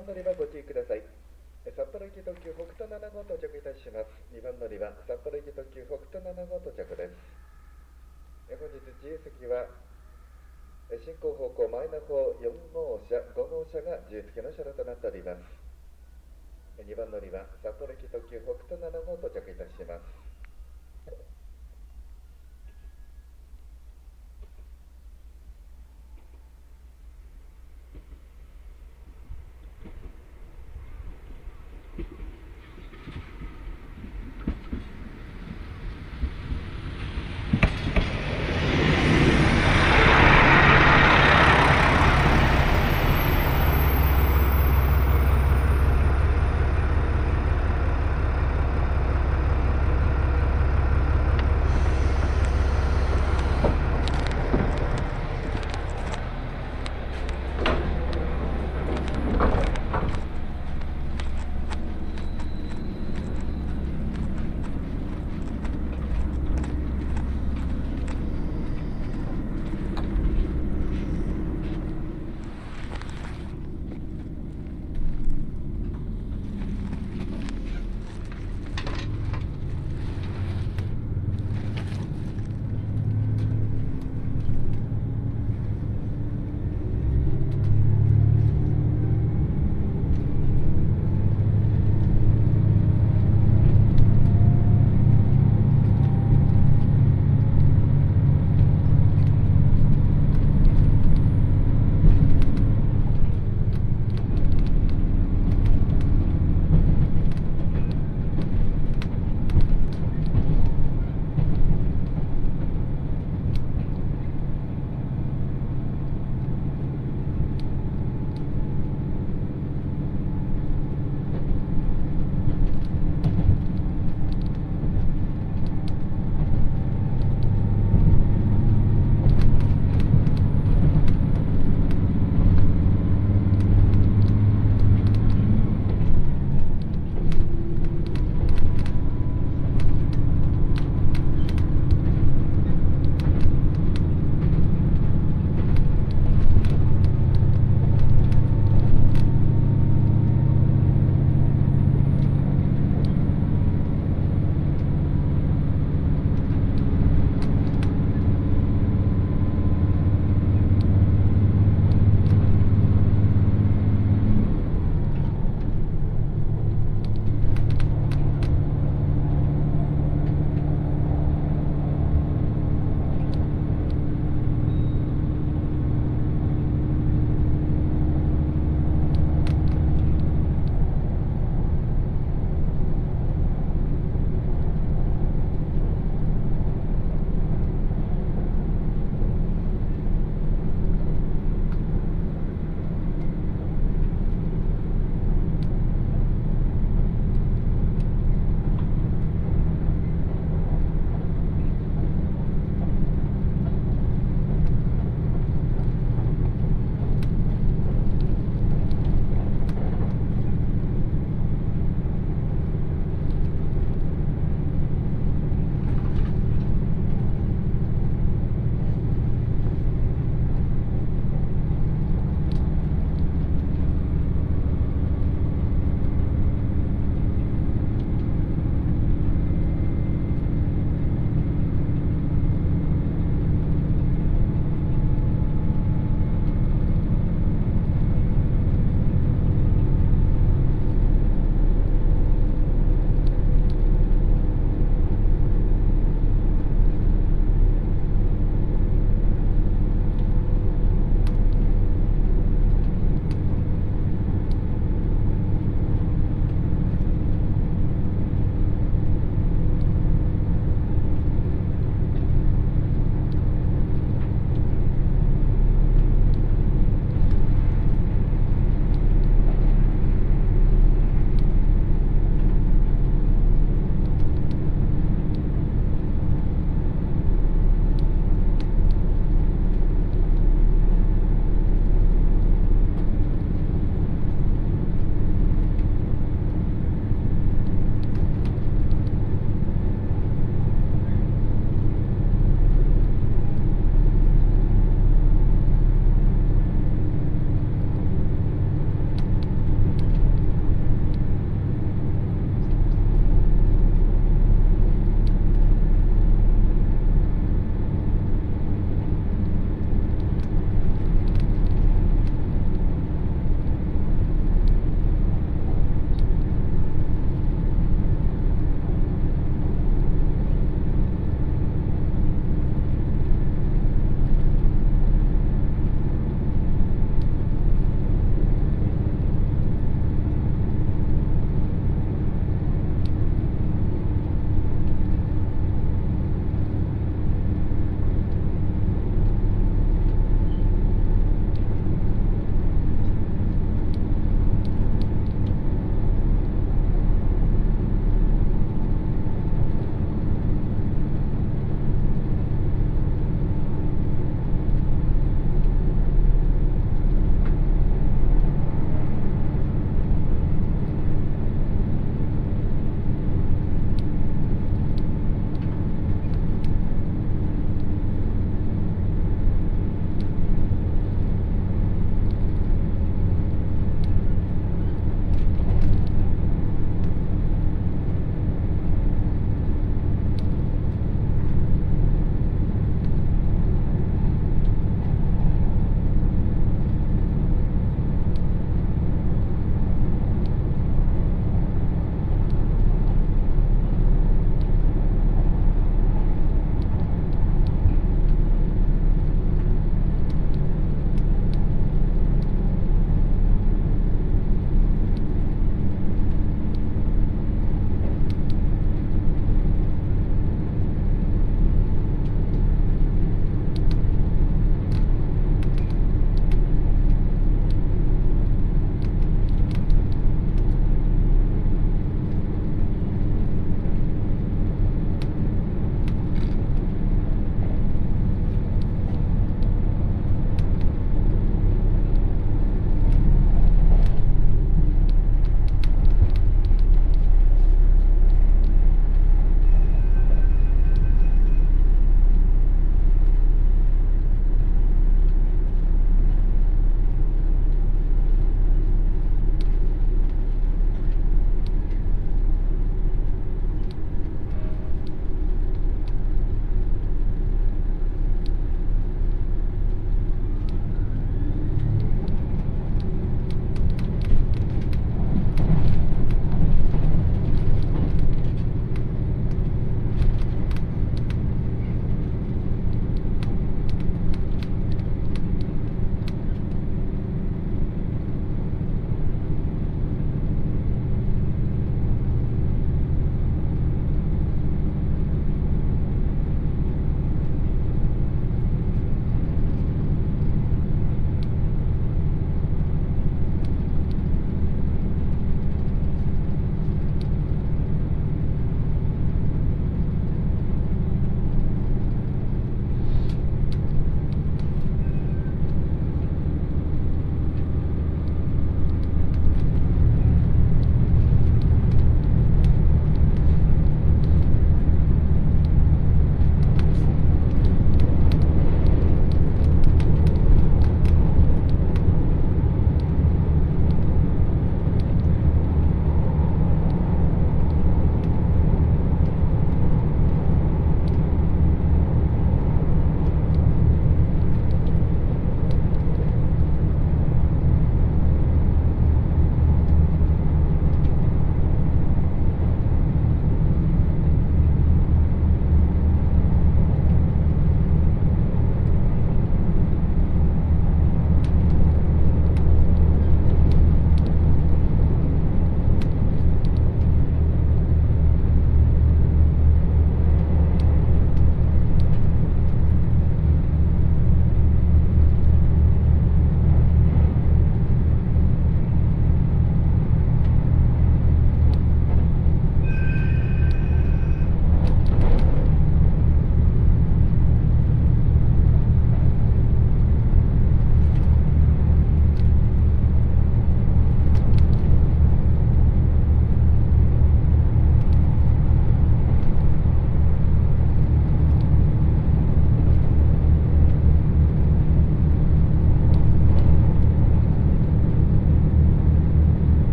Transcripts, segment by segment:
番乗り場ご注意ください。札幌行き特急北斗7号到着いたします。2番乗り場札幌行き特急北斗7号到着です。本日自由席は進行方向前の方4号車、5号車が自由席の車両となっております。2番乗り場札幌行き特急北斗7号到着いたします。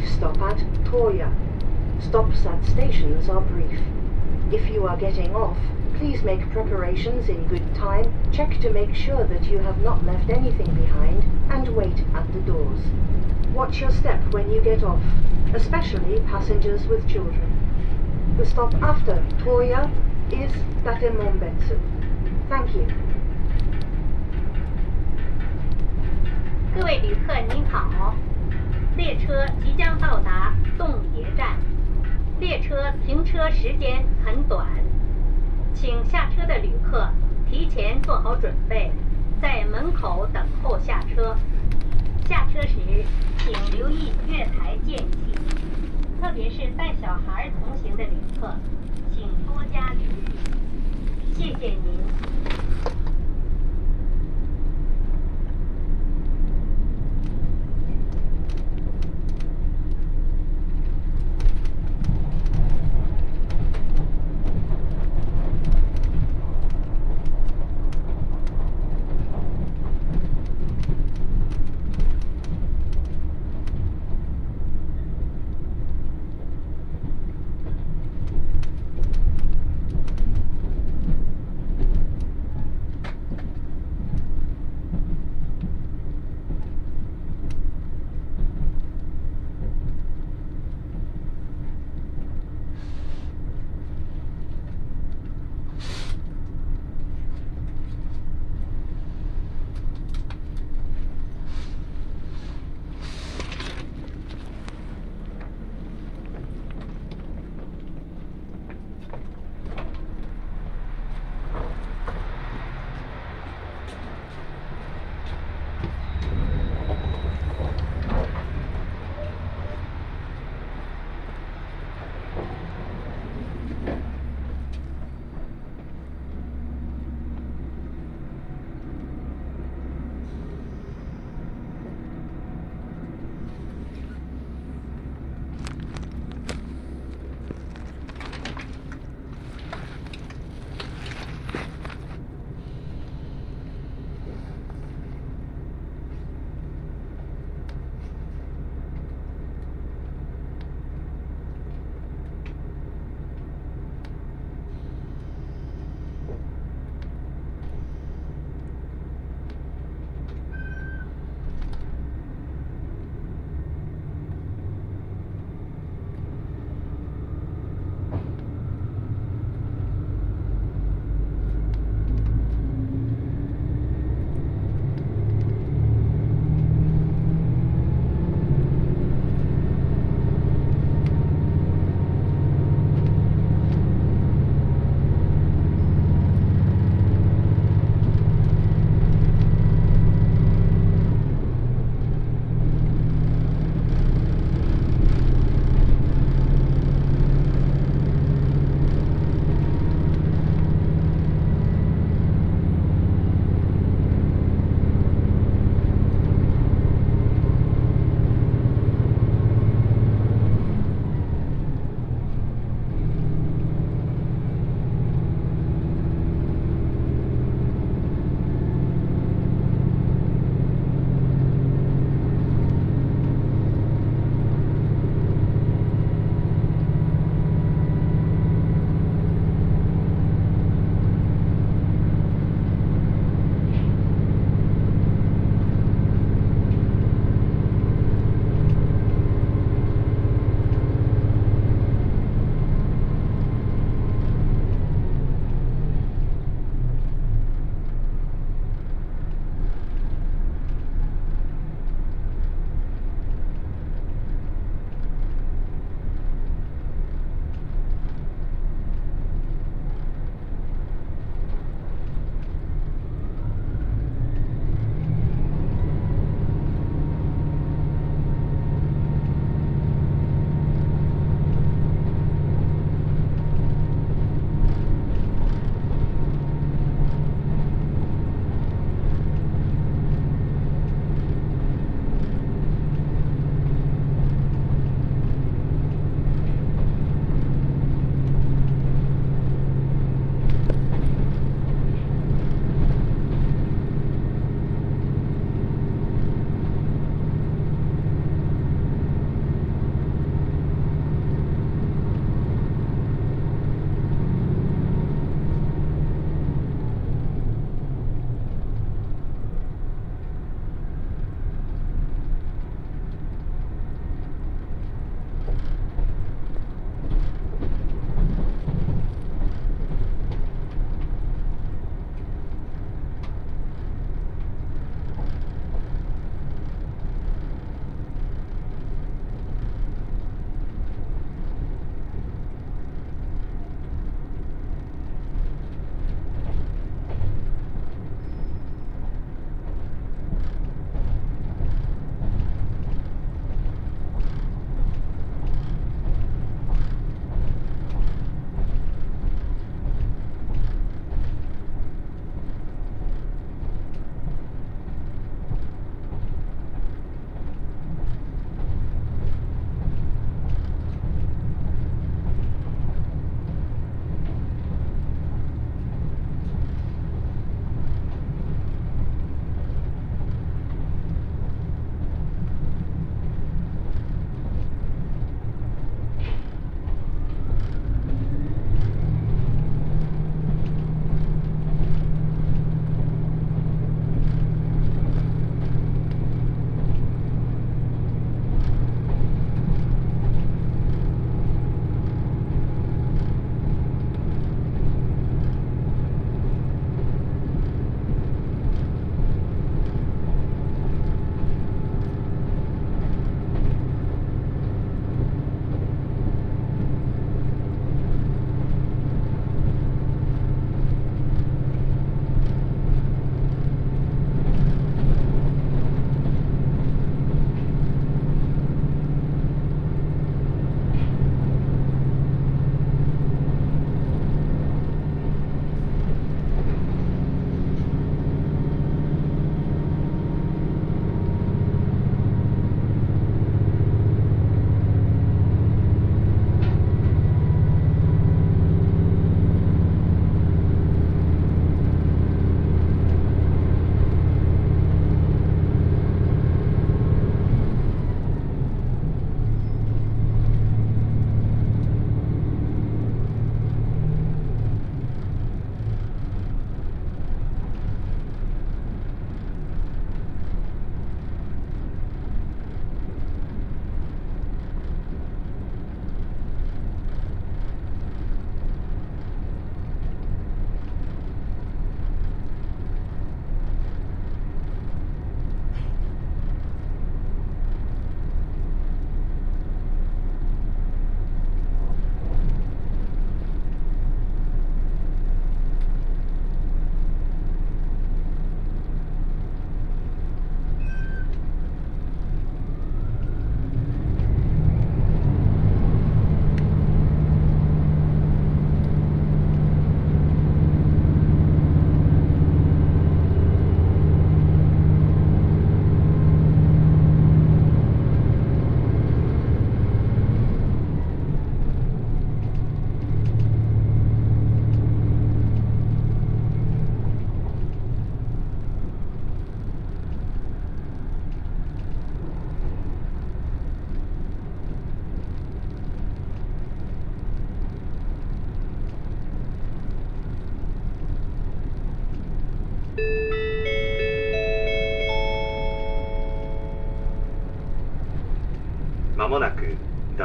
brief stop at Toya. Stops at stations are brief. If you are getting off, please make preparations in good time, check to make sure that you have not left anything behind, and wait at the doors. Watch your step when you get off, especially passengers with children. The stop after Toya is Date-Mombetsu. Thank you. 各位旅客您好。列车即将到达洞爷站，列车停车时间很短，请下车的旅客提前做好准备，在门口等候下车。下车时请留意月台间隙，特别是带小孩同行的旅客，请多加留意。谢谢您。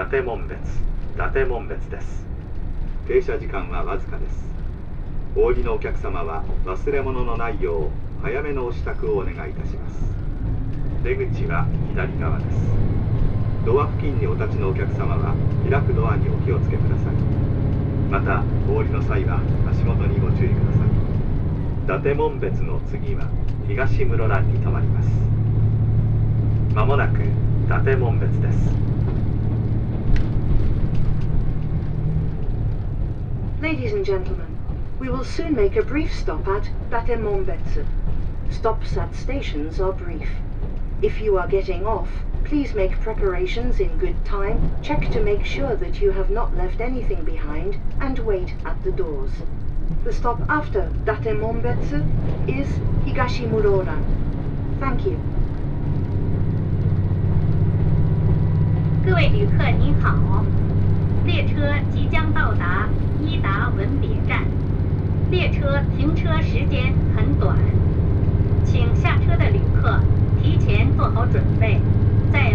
達門別伊達門別です。停車時間はわずかです。お降りのお客様は忘れ物のないよう早めのお支度をお願いいたします。出口は左側です。ドア付近にお立ちのお客様は開くドアにお気をつけください。またお降りの際は足元にご注意ください。伊達門別の次は東室蘭に停まります。まもなく伊達門別です。Ladies and gentlemen, we will soon make a brief stop at Date-Mombetsu. Stops at stations are brief. If you are getting off, please make preparations in good time, check to make sure that you have not left anything behind, and wait at the doors. The stop after Datemombetsu is Higashimuroran. Thank you. 各位旅客您好。列车即将到达伊达文别站，列车停车时间很短，请下车的旅客提前做好准备，在